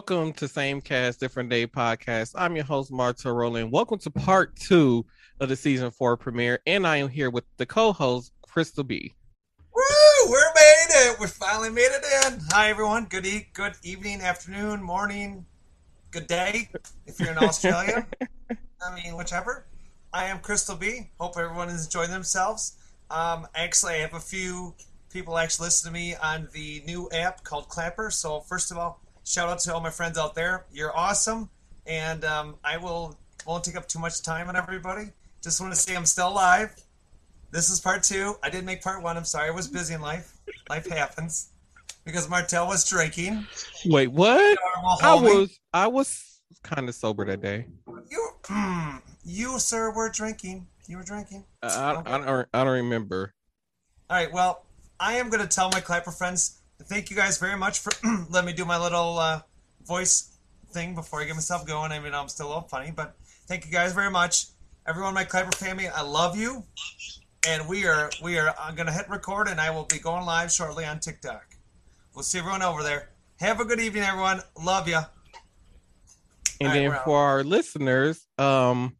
Welcome to Same Cast, Different Day podcast. I'm your host, Marta Rowland. Welcome to part two of the season four premiere, and I am here with the co-host, Crystal B. Woo! We're made it. We finally made it in. Hi, everyone. Good e- good evening, afternoon, morning, good day. If you're in Australia, I mean, whichever. I am Crystal B. Hope everyone is enjoying themselves. Um, actually, I have a few people actually listen to me on the new app called Clapper. So first of all, shout out to all my friends out there. You're awesome, and um, I will won't take up too much time on everybody. Just want to say I'm still alive. This is part two. I did make part one. I'm sorry, I was busy in life. Life happens because Martel was drinking. Wait, what? I was I was kind of sober that day. You, mm, you, sir, were drinking. You were drinking. I, I, I don't I don't remember. All right. Well, I am going to tell my Clapper friends. Thank you guys very much for let me do my little uh, voice thing before I get myself going. I mean, I'm still a little funny, but thank you guys very much. Everyone, my Clapper family, I love you. And we are we are I'm going to hit record, and I will be going live shortly on TikTok. We'll see everyone over there. Have a good evening, everyone. Love you. And right, then for our listeners, um,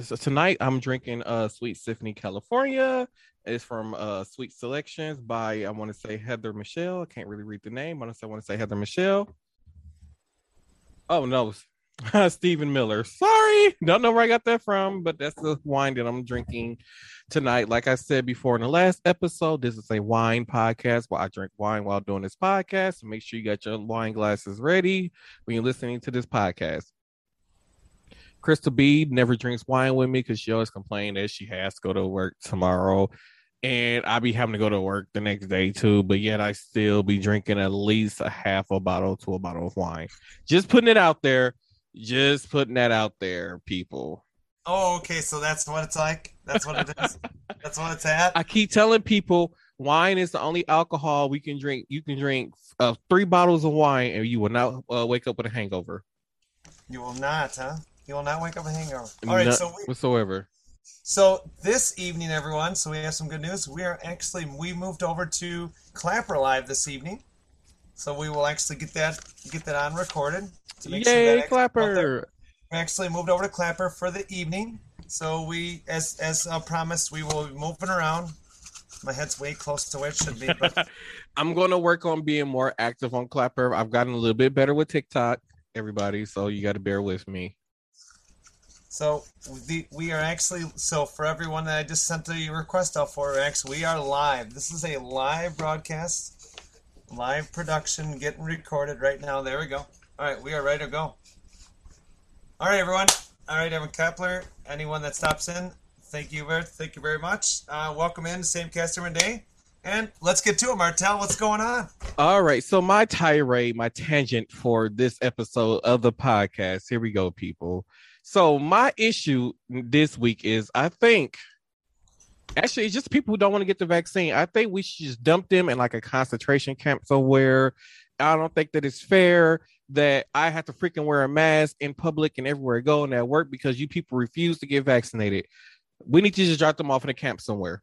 so tonight I'm drinking uh Sweet Symphony California. It's from uh Sweet Selections by I want to say Heather Michelle. I can't really read the name. But I want to say Heather Michelle. Oh no, Stephen Miller. Sorry, don't know where I got that from, but that's the wine that I'm drinking tonight. Like I said before in the last episode, this is a wine podcast where I drink wine while doing this podcast. So make sure you got your wine glasses ready when you're listening to this podcast. Crystal B never drinks wine with me because she always complains that she has to go to work tomorrow. And I be having to go to work the next day too, but yet I still be drinking at least a half a bottle to a bottle of wine. Just putting it out there. Just putting that out there, people. Oh, okay. So that's what it's like. That's what it is. that's what it's at. I keep telling people wine is the only alcohol we can drink. You can drink uh, three bottles of wine and you will not uh, wake up with a hangover. You will not, huh? You will not wake up with a hangover. All right, None so we, whatsoever. So this evening, everyone. So we have some good news. We are actually we moved over to Clapper Live this evening, so we will actually get that get that on recorded. to make sure Yay, actually. Clapper! We actually moved over to Clapper for the evening. So we, as as uh, promised, we will be moving around. My head's way close to where it should be, but I'm going to work on being more active on Clapper. I've gotten a little bit better with TikTok, everybody. So you got to bear with me. So the, we are actually so for everyone that I just sent the request out for, actually we are live. This is a live broadcast, live production, getting recorded right now. There we go. All right, we are ready to go. All right, everyone. All right, Evan Kepler. Anyone that stops in, thank you very, thank you very much. Uh, welcome in, same cast every day, and let's get to it, Martel. What's going on? All right. So my tirade, my tangent for this episode of the podcast. Here we go, people. So my issue this week is I think actually it's just people who don't want to get the vaccine. I think we should just dump them in like a concentration camp somewhere. I don't think that it's fair that I have to freaking wear a mask in public and everywhere I go and at work because you people refuse to get vaccinated. We need to just drop them off in a camp somewhere.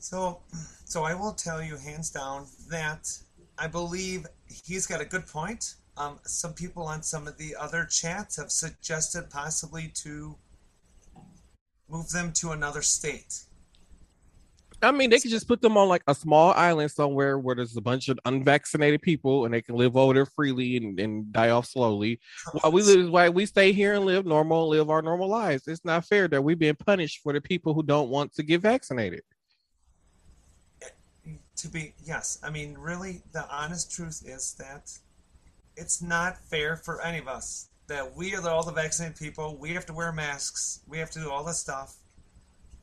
So, so I will tell you hands down that I believe he's got a good point. Um, some people on some of the other chats have suggested possibly to move them to another state. I mean, they could just put them on like a small island somewhere where there's a bunch of unvaccinated people and they can live over there freely and, and die off slowly. While we live, while we stay here and live normal, live our normal lives. It's not fair that we're being punished for the people who don't want to get vaccinated. To be yes, I mean really, the honest truth is that it's not fair for any of us that we are all the vaccinated people. We have to wear masks. We have to do all this stuff,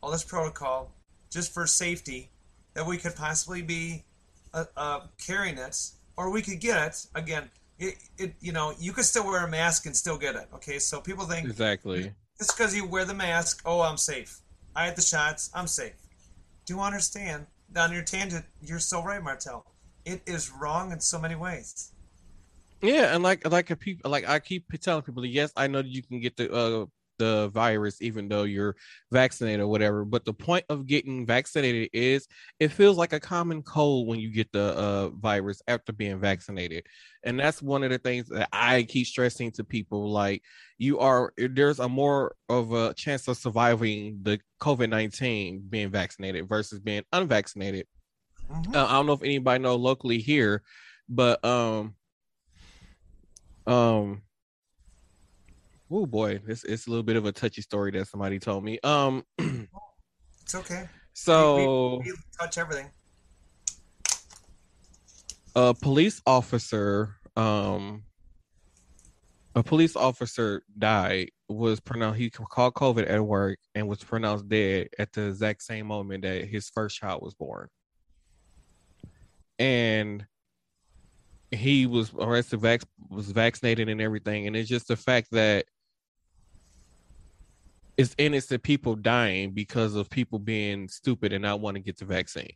all this protocol, just for safety. That we could possibly be uh, uh, carrying it, or we could get it again. It, it, you know, you could still wear a mask and still get it. Okay, so people think Exactly. just because you wear the mask, oh, I'm safe. I had the shots, I'm safe. Do you understand? On your tangent, you're so right, Martel. It is wrong in so many ways. Yeah, and like like a people like I keep telling people, yes, I know that you can get the uh the virus even though you're vaccinated or whatever. But the point of getting vaccinated is it feels like a common cold when you get the uh, virus after being vaccinated, and that's one of the things that I keep stressing to people. Like you are, there's a more of a chance of surviving the COVID nineteen being vaccinated versus being unvaccinated. Mm-hmm. Uh, I don't know if anybody know locally here, but um um oh boy it's, it's a little bit of a touchy story that somebody told me. Um it's okay. so we, we, we touch everything. a police officer um a police officer died was pronounced he caught covid at work and was pronounced dead at the exact same moment that his first child was born. And he was arrested, vac- was vaccinated, and everything. And it's just the fact that it's innocent people dying because of people being stupid and not wanting to get the vaccine.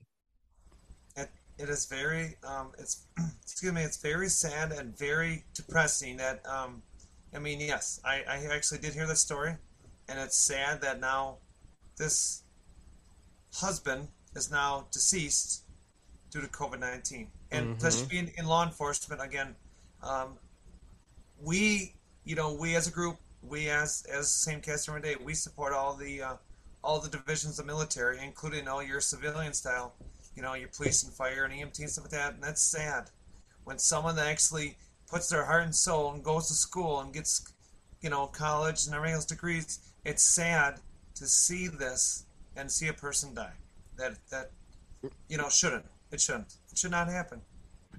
It, it is very, um, it's excuse me, it's very sad and very depressing. That um, I mean, yes, I, I actually did hear the story, and it's sad that now this husband is now deceased due to COVID nineteen and mm-hmm. especially in, in law enforcement again um, we you know we as a group we as as same customer day we support all the uh, all the divisions of military including all your civilian style you know your police and fire and emt and stuff like that and that's sad when someone that actually puts their heart and soul and goes to school and gets you know college and everything else degrees it's sad to see this and see a person die that that you know shouldn't it shouldn't. It should not happen.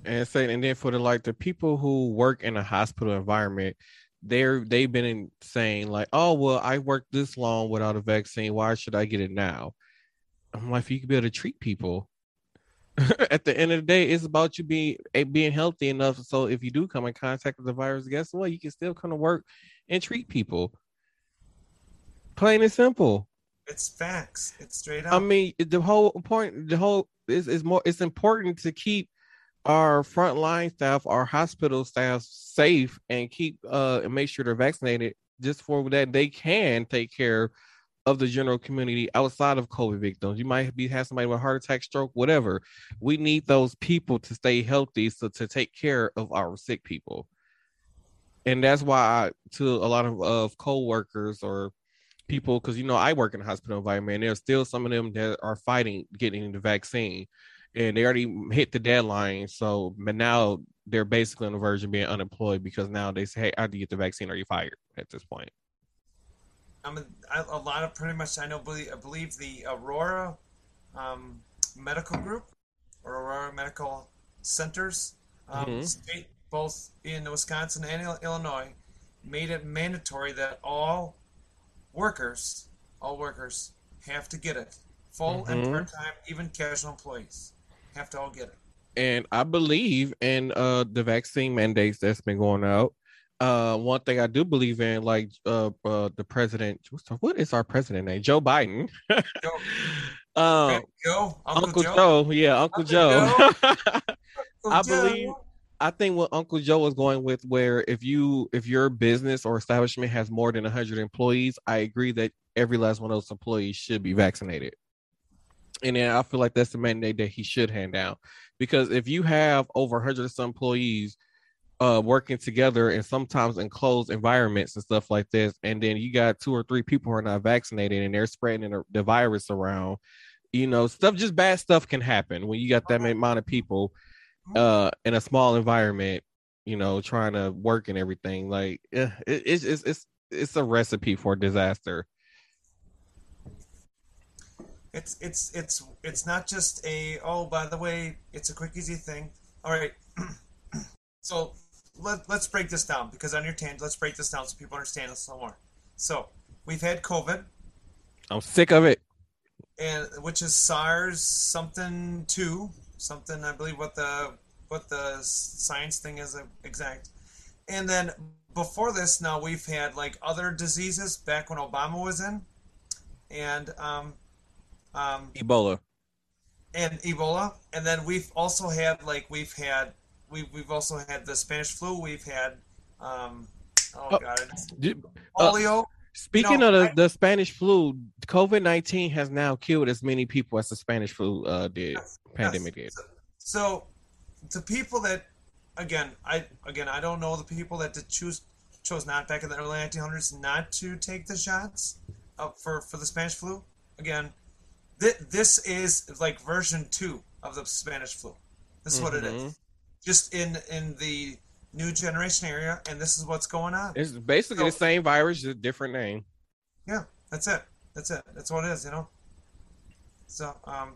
And saying, and then for the like the people who work in a hospital environment, they're they've been in, saying like, oh well, I worked this long without a vaccine. Why should I get it now? I'm like, if you could be able to treat people. At the end of the day, it's about you being eh, being healthy enough. So if you do come in contact with the virus, guess what? You can still come to work and treat people. Plain and simple. It's facts. It's straight up. I mean, the whole point, the whole is is more. It's important to keep our frontline staff, our hospital staff safe, and keep uh and make sure they're vaccinated. Just for that, they can take care of the general community outside of COVID victims. You might be have somebody with heart attack, stroke, whatever. We need those people to stay healthy, so to take care of our sick people. And that's why, I, to a lot of, of co-workers or people because you know I work in a hospital environment. And there's still some of them that are fighting getting the vaccine, and they already hit the deadline. So, but now they're basically on the verge of being unemployed because now they say, "Hey, either you get the vaccine or you fired." At this point, I mean, a lot of pretty much I know. believe, I believe the Aurora um, Medical Group or Aurora Medical Centers, um, mm-hmm. state both in Wisconsin and Illinois, made it mandatory that all workers, all workers, have to get it. Full mm-hmm. and part time, even casual employees have to all get it. And I believe in uh, the vaccine mandates that's been going out. Uh, one thing I do believe in, like uh, uh the president, what is our president name? Joe Biden. Joe. um, Joe, Uncle, Uncle Joe. Joe. yeah, Uncle, Uncle Joe. Joe. I believe I think what Uncle Joe was going with, where if you if your business or establishment has more than hundred employees, I agree that every last one of those employees should be vaccinated. And then I feel like that's the mandate that he should hand out, because if you have over hundred some employees uh, working together and sometimes in closed environments and stuff like this, and then you got two or three people who are not vaccinated and they're spreading the virus around, you know, stuff just bad stuff can happen when you got that amount of people uh in a small environment you know trying to work and everything like it, it's it's it's it's a recipe for disaster. It's it's it's it's not just a oh by the way it's a quick easy thing. All right. So let, let's break this down because on your understand let's break this down so people understand this a little more. So we've had covid. I'm sick of it. And which is sars something two something. I believe what the what the science thing is exact. And then before this, now we've had like other diseases back when Obama was in, and um, um, Ebola, and Ebola, and then we've also had like we've had we we've also had the Spanish flu. We've had um, oh, oh god, did, uh, polio. Speaking know, of the, I- the Spanish flu, COVID nineteen has now killed as many people as the Spanish flu uh, did. Yes, Pandemic yes. did. So, the people that, again, I again I don't know the people that did choose chose not back in the early 1900s not to take the shots up for for the Spanish flu. Again, th- this is like version two of the Spanish flu. This is what it is. Just in in the new generation area, and this is what's going on. It's basically the same virus, just a different name. Yeah, that's it. That's it. That's what it is. You know. So, um,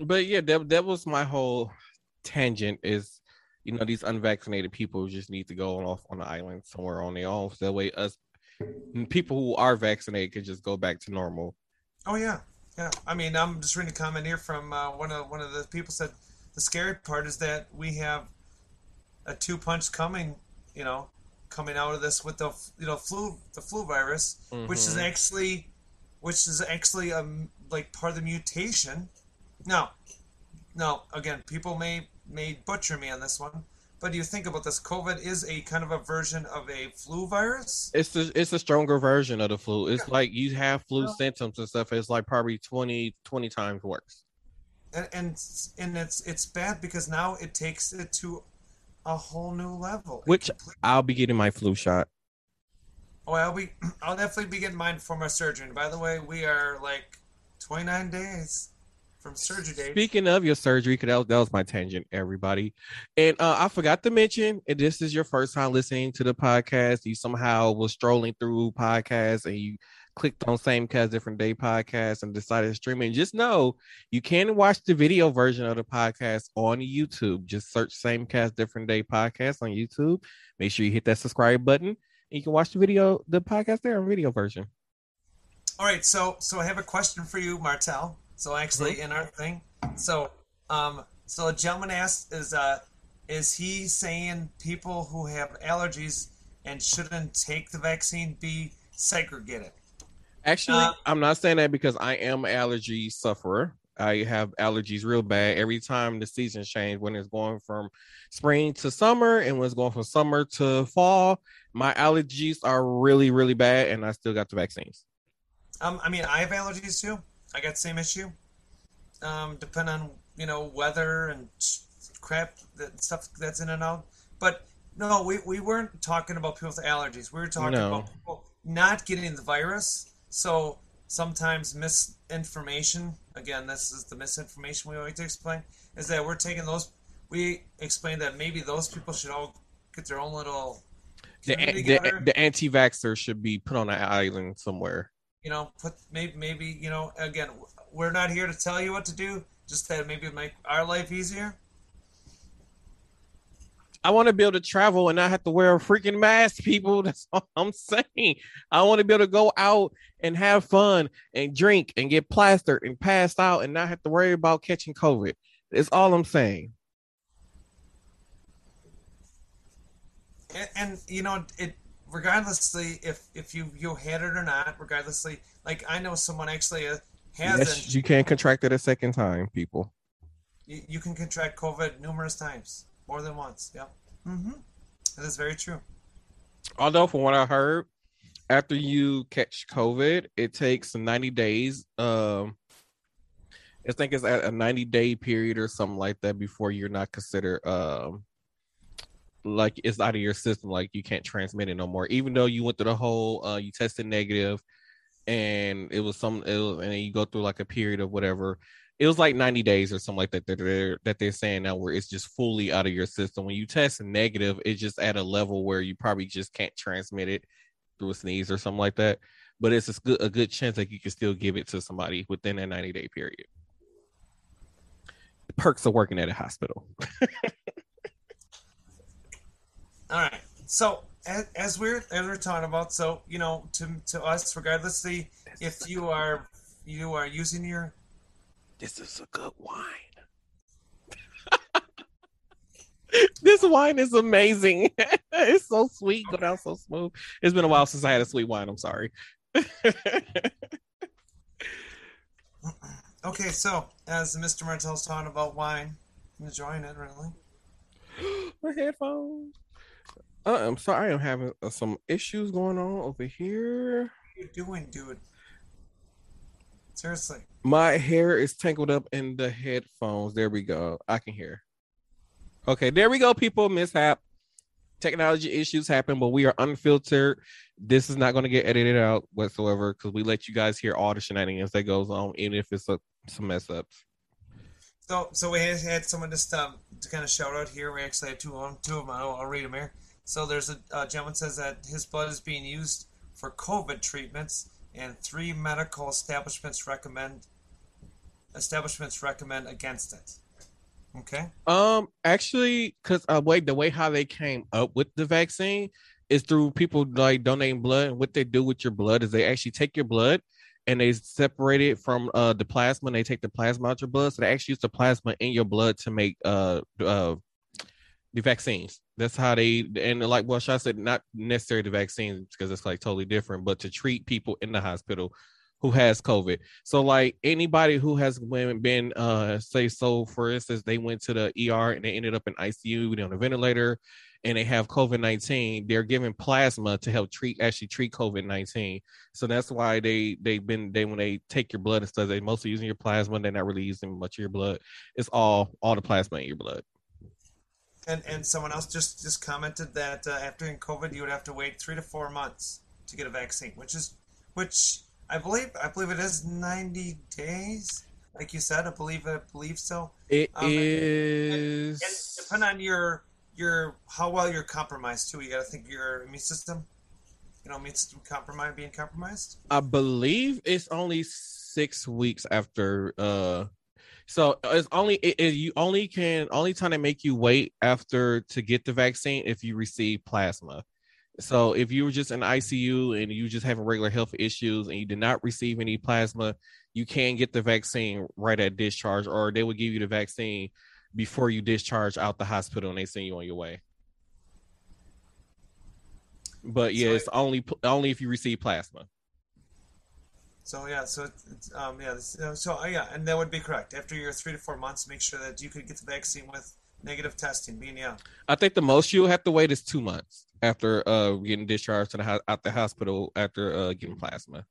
But yeah, that that was my whole tangent. Is you know these unvaccinated people just need to go off on the island somewhere on their own. So that way, us people who are vaccinated can just go back to normal. Oh yeah, yeah. I mean, I'm just reading a comment here from uh, one of one of the people said the scary part is that we have a two punch coming. You know, coming out of this with the you know flu the flu virus, which is Mhm. actually which is actually um like part of the mutation. Now, now again, people may may butcher me on this one, but you think about this. COVID is a kind of a version of a flu virus. It's the it's a stronger version of the flu. It's Yeah. like you have flu symptoms and stuff. It's like probably 20, 20 times worse. and and and it's it's bad because now it takes it to a whole new level. Which complete- I'll be getting my flu shot. oh, I'll be I'll definitely be getting mine for my surgery. And by the way, we are like 29 days from surgery date. Speaking of your surgery, because that, was- that was my tangent, everybody. And uh, I forgot to mention, if this is your first time listening to the podcast, you somehow was strolling through podcasts and you clicked on Same Cast Different Day podcast and decided to stream it. Just know you can watch the video version of the podcast on YouTube. Just search Same Cast Different Day podcast on YouTube. Make sure you hit that subscribe button. And you can watch the video, the podcast there on video version. All right, so so I have a question for you, Martel. So actually, Mm-hmm. in our thing, so um, so a gentleman asked, is uh, is he saying people who have allergies and shouldn't take the vaccine be segregated? Actually, Uh, I'm not saying that because I am an allergy sufferer. I have allergies real bad every time the seasons change when it's going from spring to summer and when it's going from summer to fall. My allergies are really, really bad, and I still got the vaccines. Um, I mean, I have allergies too. I got the same issue. Um, depend on you know weather and crap that stuff that's in and out. But no, we, we weren't talking about people with allergies. We were talking No. about people not getting the virus. So sometimes misinformation. Again, this is the misinformation we like to explain. Is that we're taking those. We explain that maybe those people should all get their own little The, the, the anti vaxxer should be put on an island somewhere. you know, put maybe maybe you know again, we're not here to tell you what to do. Just that maybe make our life easier. I want to be able to travel and not have to wear a freaking mask, people. That's all I'm saying. I want to be able to go out and have fun and drink and get plastered and passed out and not have to worry about catching COVID. That's all I'm saying. And, and you know, it regardlessly if if you you had it or not, regardlessly, like I know someone actually uh, has Yes, it. you can't contract it a second time, people. You, you can contract COVID numerous times, more than once. yeah. Mm-hmm. That is very true. Although, from what I heard, after you catch COVID, it takes 90 days. Um, I think it's at a 90 day period or something like that before you're not considered um like it's out of your system, like you can't transmit it no more. Even though you went through the whole uh you tested negative and it was some it was, and then you go through like a period of whatever. It was like 90 days or something like that that they're that they're saying now where it's just fully out of your system. When you test negative, it's just at a level where you probably just can't transmit it through a sneeze or something like that. But it's a good a good chance that you can still give it to somebody within that 90 day period. The perks of working at a hospital. All right. So as, we're as we're talking about, so you know, to to us, regardlessly, if you are you are using your This is a good wine. this wine is amazing. it's so sweet, go down so smooth. It's been a while since I had a sweet wine. I'm sorry. Okay, so as Mr. Martell's talking about wine, I'm enjoying it really. My headphones. Uh, I'm sorry, I am having uh, some issues going on over here. What are you doing, dude? Seriously. My hair is tangled up in the headphones. There we go. I can hear. Okay, there we go, people. Mishap. Technology issues happen, but we are unfiltered. This is not going to get edited out whatsoever because we let you guys hear all the shenanigans that goes on, even if it's a, some mess ups. So, so we had, someone just um, to kind of shout out here. We actually had two on two of them. I'll, I'll read them here. So there's a uh, gentleman says that his blood is being used for COVID treatments, and three medical establishments recommend establishments recommend against it. Okay. Um, actually, because uh, wait, the way how they came up with the vaccine is through people like donating blood. And what they do with your blood is they actually take your blood and they separate it from uh the plasma. And they take the plasma out your blood, so they actually use the plasma in your blood to make uh uh the vaccines. That's how they and like well, I said not necessarily the vaccines because it's like totally different, but to treat people in the hospital who has COVID. So like anybody who has been uh say so for instance they went to the ER and they ended up in ICU on a ventilator and they have COVID nineteen, they're given plasma to help treat actually treat COVID nineteen. So that's why they they've been they when they take your blood and stuff, they mostly using your plasma. They're not really using much of your blood. It's all all the plasma in your blood. And and someone else just just commented that uh, after in COVID you would have to wait three to four months to get a vaccine, which is which I believe I believe it is ninety days. Like you said, I believe I believe so. It um, is. And, and, and depend on your your how well you're compromised too. You got to think your immune system. You know, immune system compromised, being compromised. I believe it's only six weeks after. uh So it's only it, it, you only can only time they make you wait after to get the vaccine if you receive plasma. So if you were just in ICU and you just having regular health issues and you did not receive any plasma, you can get the vaccine right at discharge, or they will give you the vaccine before you discharge out the hospital and they send you on your way. But yeah, so it's only only if you receive plasma. So yeah, so it's, um yeah, so uh, yeah, and that would be correct. After your three to four months, make sure that you could get the vaccine with negative testing. Being yeah, I think the most you'll have to wait is two months after uh getting discharged to the out the hospital after uh getting plasma.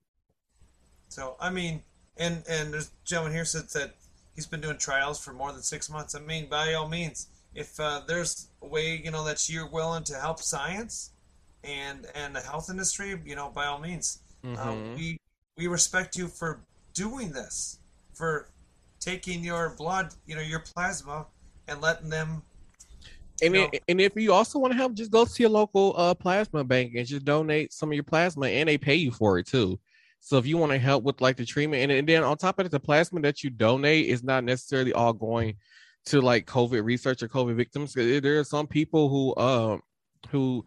So I mean, and and there's a gentleman here said that he's been doing trials for more than six months. I mean, by all means, if uh, there's a way you know that you're willing to help science and and the health industry, you know, by all means, um, mm-hmm. we we respect you for doing this, for taking your blood, you know, your plasma, and letting them. And, it, and if you also want to help, just go to your local uh, plasma bank and just donate some of your plasma, and they pay you for it too. So if you want to help with like the treatment, and, and then on top of it, the plasma that you donate is not necessarily all going to like COVID research or COVID victims. There are some people who um who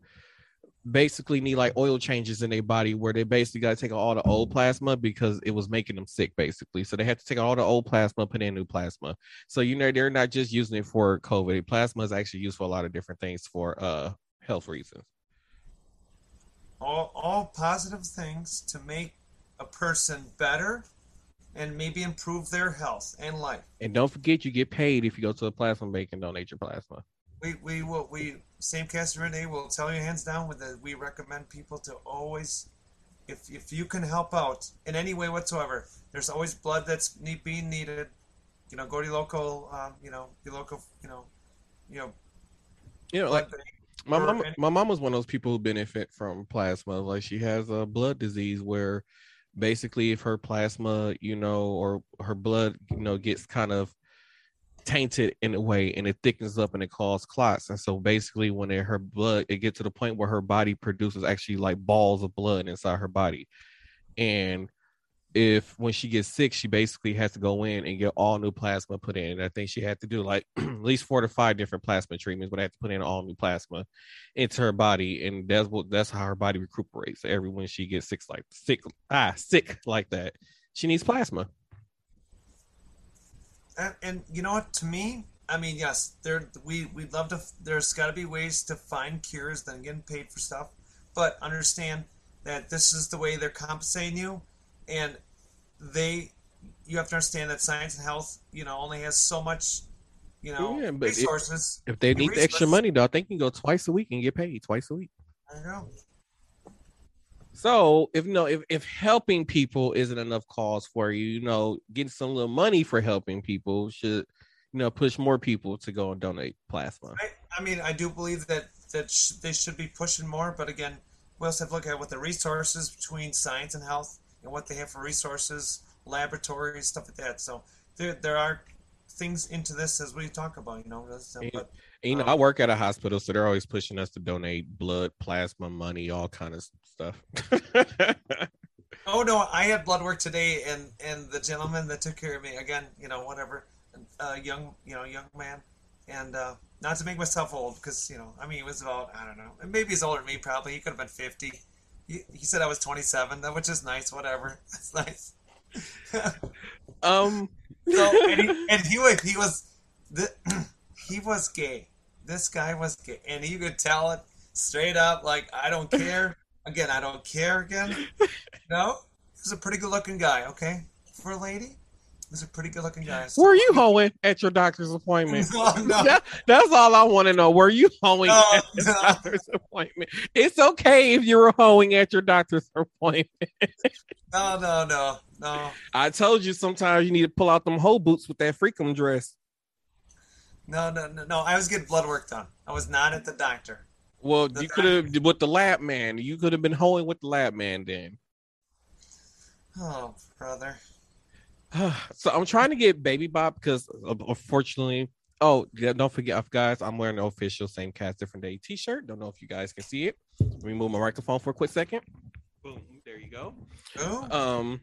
basically need like oil changes in their body where they basically got to take all the old plasma because it was making them sick basically so they had to take out all the old plasma put in new plasma so you know they're not just using it for covid plasma is actually used for a lot of different things for uh health reasons all all positive things to make a person better and maybe improve their health and life. And don't forget, you get paid if you go to a plasma bank and donate your plasma. We we will we same cast Renee will tell you hands down with that we recommend people to always if if you can help out in any way whatsoever. There's always blood that's need, being needed. You know, go to your local, um, you know, your local, you know, you know, you know, like my mom. My mom was one of those people who benefit from plasma. Like she has a blood disease where basically if her plasma you know or her blood you know gets kind of tainted in a way and it thickens up and it causes clots and so basically when it, her blood it gets to the point where her body produces actually like balls of blood inside her body and if when she gets sick, she basically has to go in and get all new plasma put in. I think she had to do like at least four to five different plasma treatments, but I had to put in all new plasma into her body, and that's what that's how her body recuperates. Every when she gets sick like sick ah sick like that, she needs plasma. And, and you know what? To me, I mean, yes, there we we'd love to. There's got to be ways to find cures than getting paid for stuff, but understand that this is the way they're compensating you and they you have to understand that science and health you know only has so much you know, Yeah, resources. If they The need the extra money, though, they can go twice a week and get paid twice a week. I know. So if no, if if helping people isn't enough cause for you, you know, getting some little money for helping people should, you know, push more people to go and donate plasma. I, I mean, I do believe that that sh- they should be pushing more, but again, we also have to look at what the resources between science and health and what they have for resources, laboratories, stuff like that. So there there are things into this as we talk about, you know. But you know, Um, I work at a hospital, so they're always pushing us to donate blood, plasma, money, all kind of stuff. oh no, I had blood work today, and and the gentleman that took care of me again, you know, whatever, uh, young, you know, young man, and uh, not to make myself old, because you know, I mean, he was about I don't know, maybe he's older than me, probably. He could have been fifty. He, he said I was twenty seven, that which is nice. Whatever, that's nice. um, So and he, and he was he was the, he was gay. This guy was gay, and you could tell it straight up. Like I don't care. Again, I don't care. Again, no. He's a pretty good looking guy. Okay, for a lady, he's a pretty good looking guy. So- were you hoeing at your doctor's appointment? No, no, That- that's all I want to know. Were you hoeing No, at your no. doctor's appointment? It's okay if you were hoeing at your doctor's appointment. no, no, no, no, I told you sometimes you need to pull out them hoe boots with that freakum dress. No, no, no, no. I was getting blood work done. I was not at the doctor. Well, The you could have with the lab man. You could have been hoeing with the lab man then. Oh, brother. so I'm trying to get Baby Bob because uh, unfortunately, oh yeah, don't forget, guys, I'm wearing the official same cast different day T-shirt. Don't know if you guys can see it. Let me move my microphone for a quick second. Boom, there you go. Oh, Um,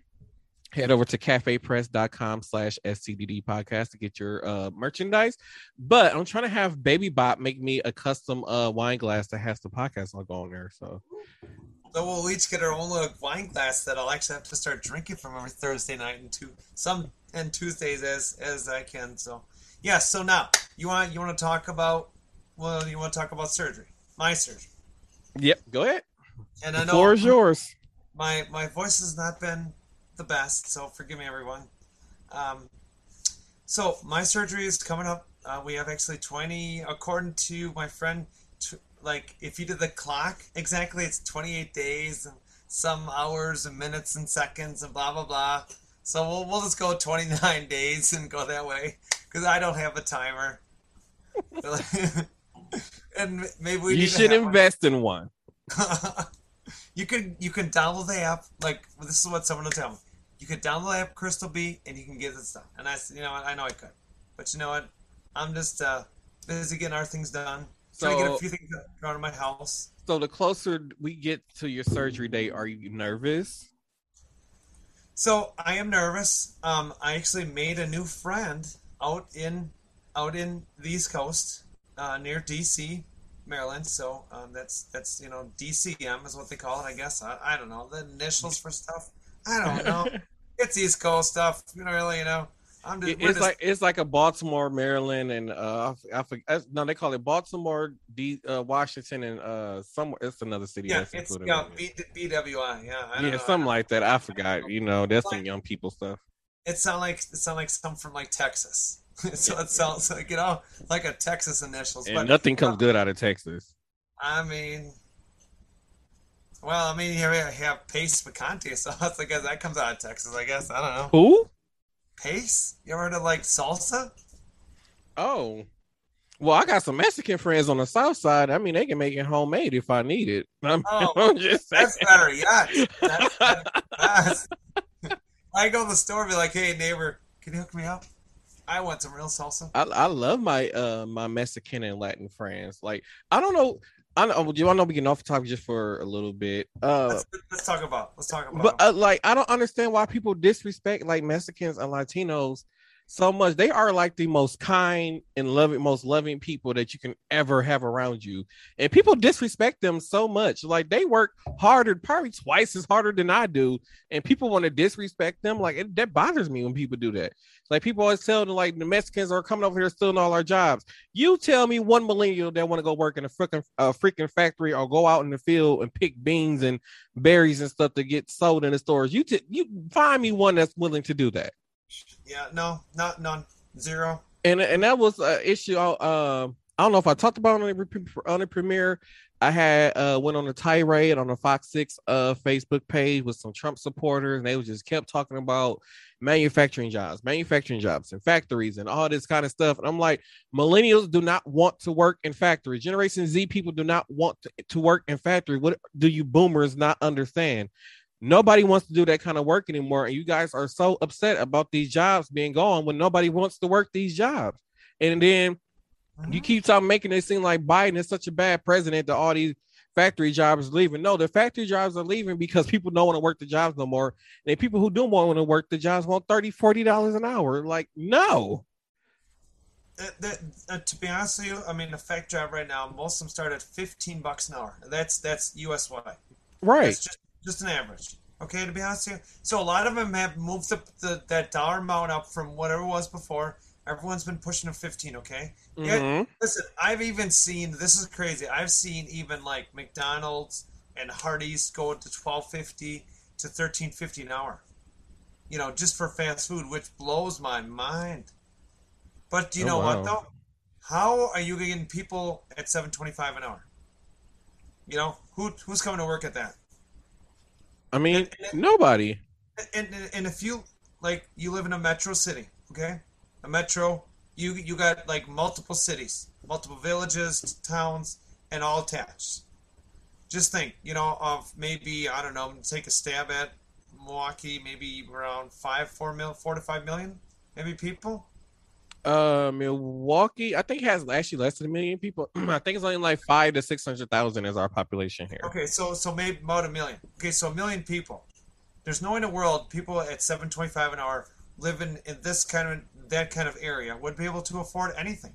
head over to cafepress.com slash scdd podcast to get your uh merchandise. But I'm trying to have Baby Bop make me a custom uh wine glass that has the podcast logo on there. So so we'll each get our own little wine glass that I'll actually have to start drinking from every Thursday night and two some and Tuesdays as as I can. So yeah. So now you want you want to talk about well you want to talk about surgery, my surgery, yep, go ahead. and I know floor is yours. my my voice has not been the best, so forgive me, everyone. Um, so my surgery is coming up. Uh, we have actually twenty, according to my friend. T- like if you did the clock exactly, it's twenty eight days and some hours and minutes and seconds and blah blah blah. So we'll we'll just go twenty nine days and go that way because I don't have a timer. and maybe we you should have one. invest in one. you can you can download the app. Like this is what someone will tell me. You could download the app Crystal B and you can get this done. And I said, you know what, I know I could, but you know what, I'm just uh, busy getting our things done. Trying to get So- a few things around in my house. So the closer we get to your surgery date, are you nervous? So I am nervous. Um, I actually made a new friend out in out in the East Coast, uh, near DC, Maryland. So um, that's that's you know DCM is what they call it, I guess. I, I don't know the initials for stuff. I don't know. it's East Coast stuff. You know, really, you know. I'm just, it's just- like it's like a Baltimore, Maryland, and uh, I, I forget. No, they call it Baltimore, D, uh, Washington, and uh, somewhere. It's another city. yeah, that's it's yeah, it. B, BWI. Yeah, I don't yeah, know. something like that. I forgot. You know, that's some young people stuff. It sound like it sound like some from like Texas. so it sounds like you know like a Texas initials. And but nothing comes good out of Texas. I mean, well, I mean, here we have Pace Picante, so I guess that comes out of Texas. I guess I don't know. Who? Pace? You ever heard of like salsa? Oh, well, I got some Mexican friends on the south side. I mean, they can make it homemade if I need it. I'm, Oh, I'm just saying. That's better. Yes. That's. I go to the store and be like, "Hey, neighbor, can you hook me up? I want some real salsa." I, I love my uh my Mexican and Latin friends. Like I don't know. I know. Do you want to know we getting off topic just for a little bit? Uh, Let's, let's talk about. Let's talk about. but uh, like I don't understand why people disrespect like Mexicans and Latinos so much. They are like the most kind and loving, most loving people that you can ever have around you, and people disrespect them so much. Like they work harder, probably twice as harder than I do, and people want to disrespect them. Like it, that bothers me when people do that. Like people always tell them like the Mexicans are coming over here stealing all our jobs. You tell me one millennial that want to go work in a freaking freaking factory or go out in the field and pick beans and berries and stuff to get sold in the stores. You t- you find me one that's willing to do that. Yeah, no, not none, zero. and and that was an issue. Uh, I don't know if I talked about on the on the premiere. I had uh went on a tirade on the Fox Six uh Facebook page with some Trump supporters, and they was just kept talking about manufacturing jobs, manufacturing jobs, and factories, and all this kind of stuff. And I'm like, millennials do not want to work in factories. Generation Z people do not want to, to work in factories. What do you boomers not understand? Nobody wants to do that kind of work anymore. And you guys are so upset about these jobs being gone when nobody wants to work these jobs. And then mm-hmm. you keep talking, making it seem like Biden is such a bad president that all these factory jobs are leaving. No, the factory jobs are leaving because people don't want to work the jobs no more. And people who do want to work the jobs want 30 $40 an hour. Like, no. Uh, uh, to be honest with you, I mean, the factory job right now, most of them start at 15 bucks an hour. That's that's US wide. Right. That's just just an average. Okay, to be honest with you. So a lot of them have moved the, the that dollar amount up from whatever it was before. Everyone's been pushing to 15, okay? Mm-hmm. Yeah, listen, I've even seen this is crazy. I've seen even like McDonald's and Hardee's go to 12.50 to 13.50 an hour. You know, just for fast food, which blows my mind. But do you oh, know wow. what though? How are you getting people at 7.25 an hour? You know, who who's coming to work at that? I mean, and, and, nobody. And, and if you like, you live in a metro city, okay? A metro, you you got like multiple cities, multiple villages, towns, and all attached. Just think, you know, of maybe I don't know, take a stab at Milwaukee, maybe around five, four mil, four to five million, maybe people. Uh, Milwaukee, I think has actually less than a million people. I think it's only like five to six hundred thousand is our population here. Okay, so so maybe about a million. Okay, so a million people. There's no in the world people at seven twenty five an hour living in this kind of that kind of area would be able to afford anything.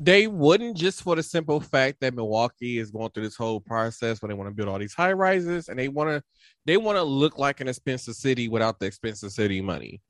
They wouldn't just for the simple fact that Milwaukee is going through this whole process where they want to build all these high rises and they want to they want to look like an expensive city without the expensive city money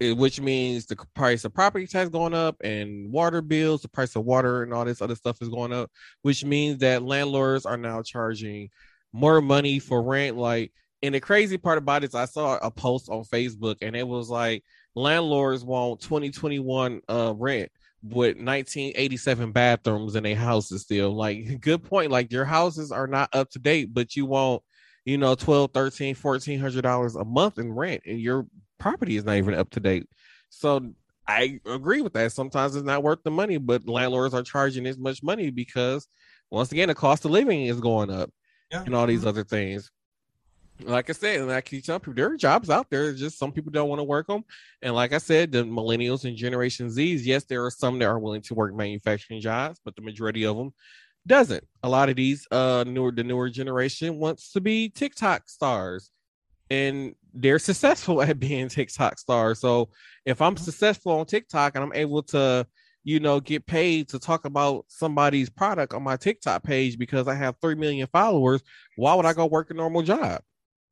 which means the price of property tax going up and water bills, the price of water and all this other stuff is going up, which means that landlords are now charging more money for rent. Like, and the crazy part about it is I saw a post on Facebook and it was like landlords want 2021 uh rent with 1987 bathrooms in a houses still. Like, good point. Like your houses are not up to date, but you want you know 12 13 1400 dollars a month in rent and your property is not even up to date. So I agree with that. Sometimes it's not worth the money, but landlords are charging as much money because once again, the cost of living is going up yeah. and all these mm-hmm. other things. Like I said, and I keep telling people there are jobs out there. Just some people don't want to work them. And like I said, the millennials and Generation Zs, yes, there are some that are willing to work manufacturing jobs, but the majority of them doesn't. A lot of these uh newer the newer generation wants to be TikTok stars and they're successful at being TikTok stars. So if I'm successful on TikTok and I'm able to, you know, get paid to talk about somebody's product on my TikTok page because I have three million followers, why would I go work a normal job?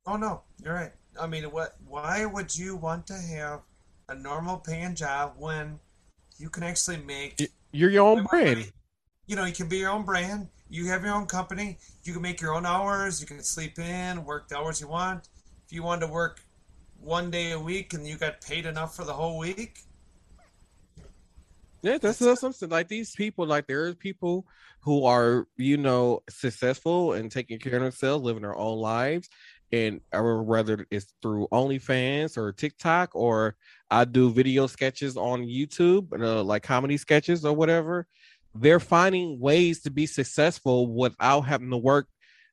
Oh no, you're right. I mean, what? Why would you want to have a normal paying job when you can actually make? You're your own brand. Money? You know, you can be your own brand. You have your own company. You can make your own hours. You can sleep in, work the hours you want If you wanted to work one day a week and you got paid enough for the whole week. Yeah, that's, that's something like these people. Like there's people who are, you know, successful and taking care of themselves, living their own lives, and or whether it's through OnlyFans or TikTok or I do video sketches on YouTube, uh, like comedy sketches or whatever. They're finding ways to be successful without having to work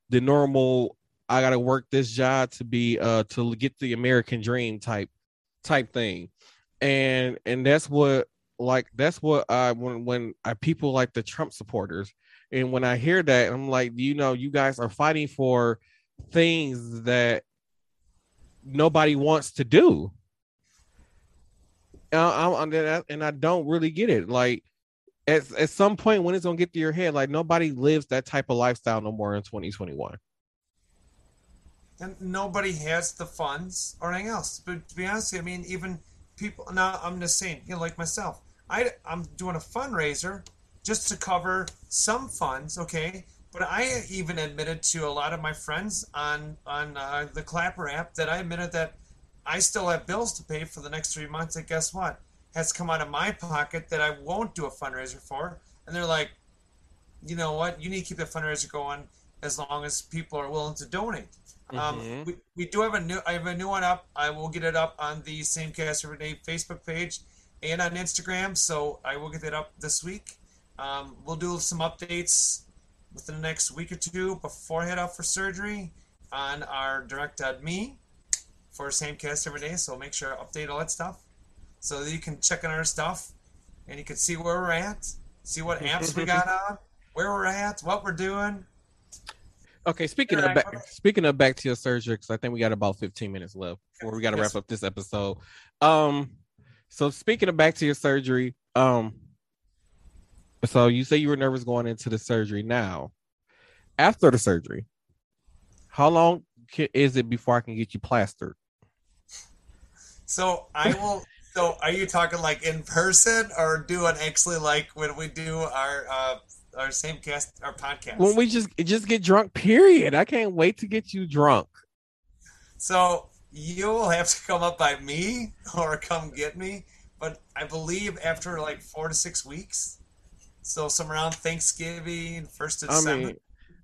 the normal I got to work this job to be uh to get the American dream type type thing, and and that's what like that's what I when when I people like the Trump supporters, and when I hear that, I'm like, you know, you guys are fighting for things that nobody wants to do. And I, and I don't really get it. Like at, at some point when it's gonna get to your head, like nobody lives that type of lifestyle no more in 2021 and nobody has the funds or anything else. But to be honest, I mean, even people now, I'm just saying, you know, like myself, I I'm doing a fundraiser just to cover some funds, okay. But I even admitted to a lot of my friends on on uh, the Clapper app that I admitted that I still have bills to pay for the next three months. And guess what? Has come out of my pocket that I won't do a fundraiser for. And they're like, you know what? You need to keep the fundraiser going as long as people are willing to donate. Um, Mhm. we, we do have a new I have a new one up. I will get it up on the same cast every day Facebook page and on Instagram. So I will get that up this week. Um, we'll do some updates within the next week or two before I head out for surgery on our direct.me for same cast every day. So make sure I update all that stuff so that you can check on our stuff and you can see where we're at, see what apps we got on, where we're at, what we're doing. Okay, speaking of back, speaking of back to your surgery, because I think we got about 15 minutes left before we got to Yes. wrap up this episode. Um, so speaking of back to your surgery, um, so you say you were nervous going into the surgery. Now, after the surgery, how long is it before I can get you plastered? So I will. So are you talking like in person or doing actually like when we do our uh, our same cast our podcast? When we just just get drunk, period. I can't wait to get you drunk. So you will have to come up by me or come get me. But I believe after like four to six weeks. So some around Thanksgiving, first of I December. mean,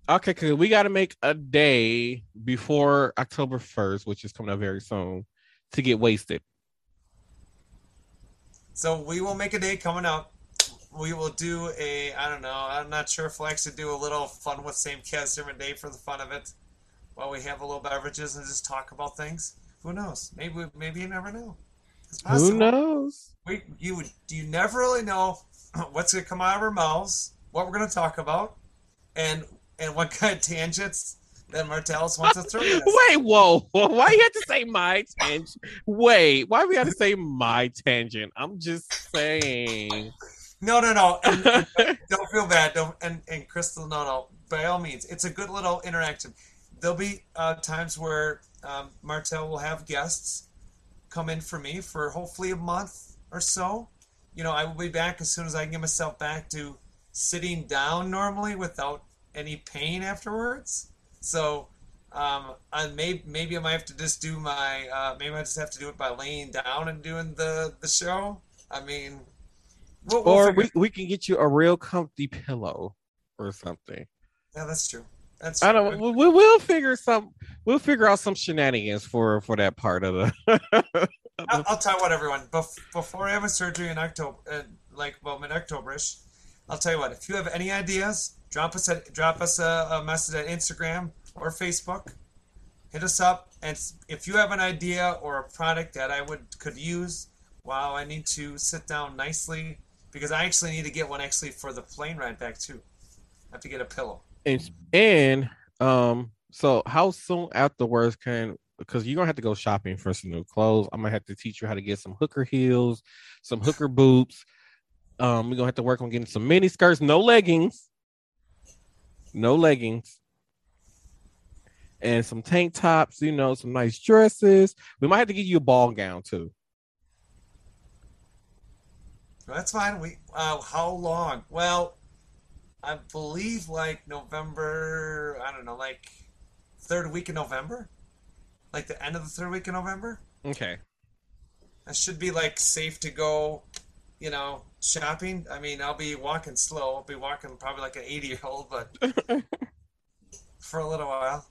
okay, because we got to make a day before October 1st, which is coming up very soon, to get wasted. So we will make a day coming up. We will do a I don't know. I'm not sure if we'll actually do a little fun with same cast different day for the fun of it, while we have a little beverages and just talk about things. Who knows? Maybe maybe you never know. Who knows? We you you never really know what's gonna come out of our mouths, what we're gonna talk about, and and what kind of tangents that Martellus wants to throw at us. Wait, whoa, whoa, why you have to say my tangent? Wait, why we have to say my tangent? I'm just saying. No, no, no. And, and don't feel bad. Don't and, and Crystal, no, no. By all means, it's a good little interaction. There'll be uh, times where um, Martel will have guests come in for me for hopefully a month or so. You know, I will be back as soon as I can get myself back to sitting down normally without any pain afterwards. So, um, I may, maybe I might have to just do my, uh, maybe I just have to do it by laying down and doing the, the show. I mean, we'll, we'll or we, we can get you a real comfy pillow or something. Yeah, that's true. That's I don't. We, we- we'll figure some. We'll figure out some shenanigans for for that part of the. I'll, I'll tell you what, everyone. Bef- before I have a surgery in October, uh, like well, mid Octoberish, I'll tell you what. If you have any ideas, drop us a drop us a, a message at Instagram or Facebook. Hit us up, and if you have an idea or a product that I would could use, wow, I need to sit down nicely because I actually need to get one actually for the plane ride back too. I have to get a pillow. and and um. So how soon afterwards can? Because you're gonna have to go shopping for some new clothes. I'm gonna have to teach you how to get some hooker heels, some hooker boots. Um, we're gonna have to work on getting some mini skirts, no leggings, no leggings, and some tank tops. You know, some nice dresses. We might have to get you a ball gown too. That's fine. We uh, how long? Well, I believe like November. I don't know, like third week in November, like the end of the third week in November. Okay. That should be like safe to go. You know, shopping. I mean, I'll be walking slow. I'll be walking probably like an eighty-year-old, but for a little while.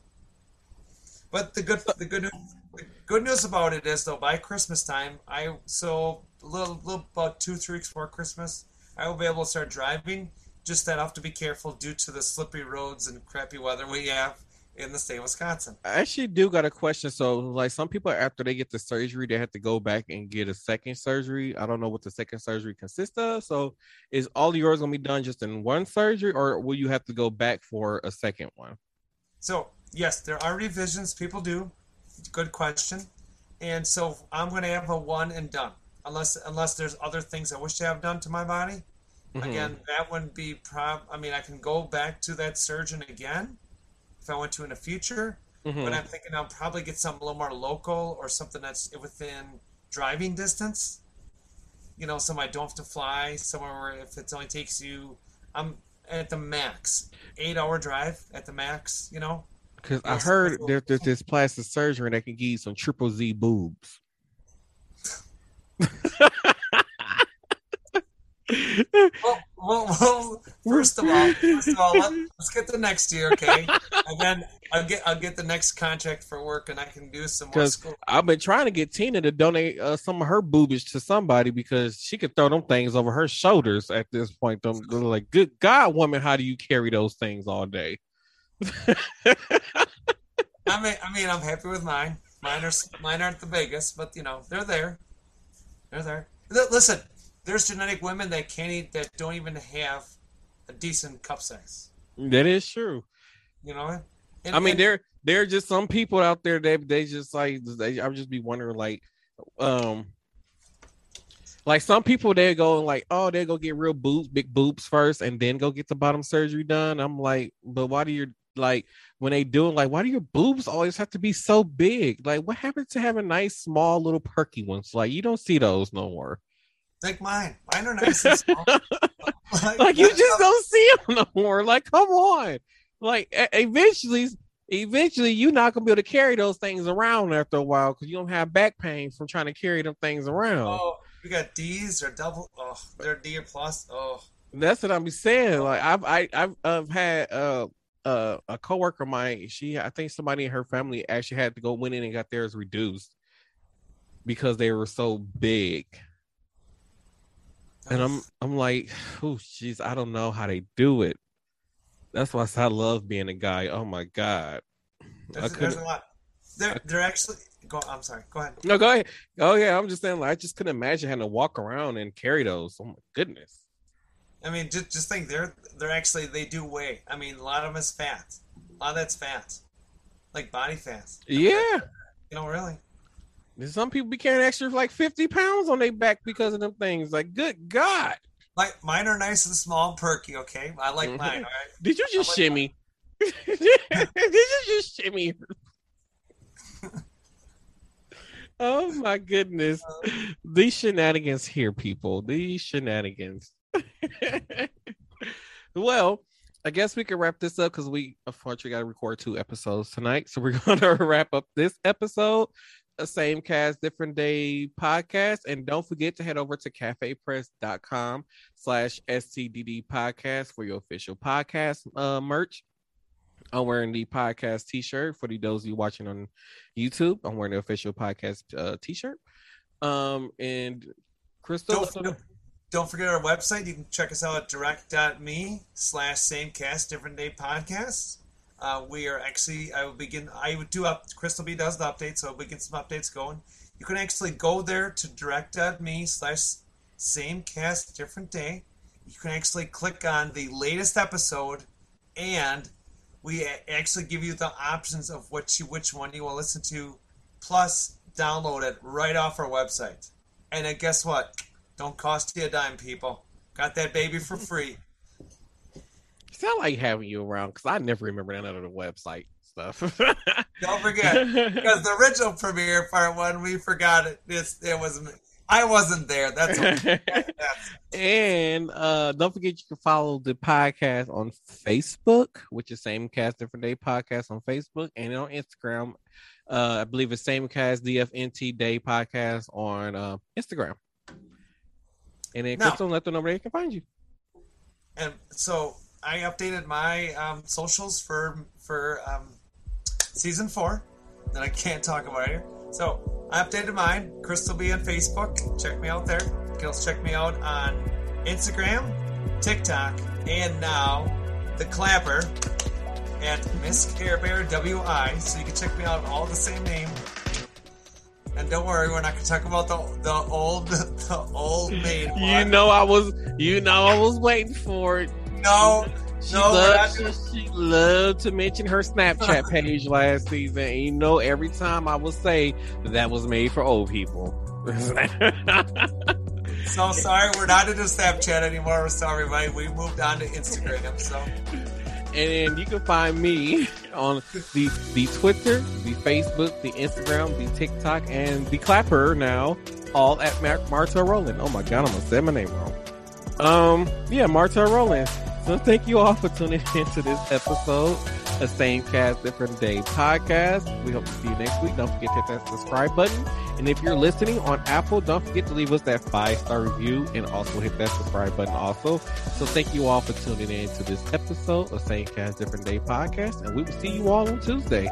But the good, the good, the good news about it is though, by Christmas time, I so a little, little about two, three weeks before Christmas, I will be able to start driving. Just that I have to be careful due to the slippery roads and crappy weather we have in the state of Wisconsin. I actually do got a question. So, like, some people after they get the surgery, they have to go back and get a second surgery. I don't know what the second surgery consists of. So, is all yours gonna be done just in one surgery, or will you have to go back for a second one? So yes, there are revisions. People do. Good question. And so I'm to have a one and done, unless unless there's other things I wish to have done to my body. Mhm. Again, that wouldn't be prob. I mean, I can go back to that surgeon again if I want to in the future. Mhm. But I'm thinking I'll probably get something a little more local or something that's within driving distance. You know, somewhere I don't have to fly somewhere where if it only takes you, I'm at the max eight hour drive at the max. You know. Because I heard there, there's this plastic surgery that can give you some triple Z boobs. well, well, well, first of all, first of all, let, us get the next year, okay? And then I'll get I'll get the next contract for work, and I can do some more school. I've been trying to get Tina to donate uh, some of her boobage to somebody because she could throw them things over her shoulders at this point. Them like, good God, woman, how do you carry those things all day? I mean, I mean, I'm happy with mine. Mine are mine aren't the biggest, but you know, they're there. They're there. Listen, there's genetic women that can't eat that don't even have a decent cup size. That is true. You know, and, I mean, and, there there are just some people out there that they just like they, I would just be wondering like, um, like some people they go like, oh, they go get real boobs, big boobs first, and then go get the bottom surgery done. I'm like, but why do you like when they do it? Like, why do your boobs always have to be so big? Like, what happened to having nice, small, little perky ones? Like, you don't see those no more. Like mine. Mine are nice and small. like, like you just don't see them no more. Like, come on. Like eventually, eventually you're not gonna be able to carry those things around after a while because you don't have back pain from trying to carry them things around. Oh, you got D's or double. Oh, they're D plus. Oh, that's what I'm saying. Like I've I, I've, I've had uh uh, a coworker of mine, she I think somebody in her family actually had to go went in and got theirs reduced because they were so big and I'm I'm like, oh jeez, I don't know how they do it. That's why I love being a guy. Oh my god, there's, there's a lot. They're they're actually. Go. I'm sorry. Go ahead. No, go ahead. Oh yeah, I'm just saying. Like, I just couldn't imagine having to walk around and carry those. Oh my goodness. I mean, just just think they're they're actually they do weigh. I mean, a lot of them is fat. A lot of that's fat, like body fat. Yeah. You know, really. Some people be carrying extra like 50 pounds on their back because of them things. Like, good God. Like mine are nice and small and perky, okay? I like mm-hmm. mine, all right? Did you just like shimmy? Did you just shimmy? oh my goodness. Uh, These shenanigans here, people. These shenanigans. well, I guess we can wrap this up because we unfortunately got to record two episodes tonight. So we're going to wrap up this episode a same cast different day podcast. And don't forget to head over to cafepress.com slash stdd podcast for your official podcast uh, merch. I'm wearing the podcast t-shirt for the those of you watching on youtube. I'm wearing the official podcast uh, t-shirt. Um and crystal don't, don't forget our website. You can check us out at direct.me slash same cast different day podcast uh, we are actually, I will begin, I would do up, Crystal B does the update, so we get some updates going. You can actually go there to direct.me slash same cast, different day. You can actually click on the latest episode, and we actually give you the options of which you, which one you will listen to, plus download it right off our website. And guess what? Don't cost you a dime, people. Got that baby for free. Not like having you around because I never remember none of the website stuff. Don't forget, because the original premiere part one, we forgot it. This it was I wasn't there. That's okay. and uh, don't forget you can follow the podcast on Facebook, which is same cast different day podcast on Facebook, and on Instagram. Uh, I believe it's same cast DFNT Day podcast on uh, Instagram. And then Crystal, let them know where they can find you. And so I updated my um, socials for for um, season four that I can't talk about here. So I updated mine. Crystal be on Facebook. Check me out there. You can also check me out on Instagram, TikTok, and now the Clapper at Miss Care Bear WI. So you can check me out all the same name. And don't worry, we're not going to talk about the the old the old maid. You know I was you know I was waiting for it. No, she no, loved, she loved to mention her Snapchat page last season. And you know, every time I would say that, that was made for old people. so sorry, we're not into Snapchat anymore. We're sorry, buddy. We moved on to Instagram. So. And then you can find me on the the Twitter, the Facebook, the Instagram, the TikTok, and the Clapper now, all at Mar- Marta Roland. Oh my god, I'm gonna say my name wrong. Um, yeah, Marta Roland. So thank you all for tuning into this episode of Same Cast Different Day podcast. We hope to see you next week. Don't forget to hit that subscribe button And if you're listening on Apple, don't forget to leave us that five star review and also hit that subscribe button also. So thank you all for tuning in to this episode of Same Cast Different Day podcast. And we will see you all on Tuesday.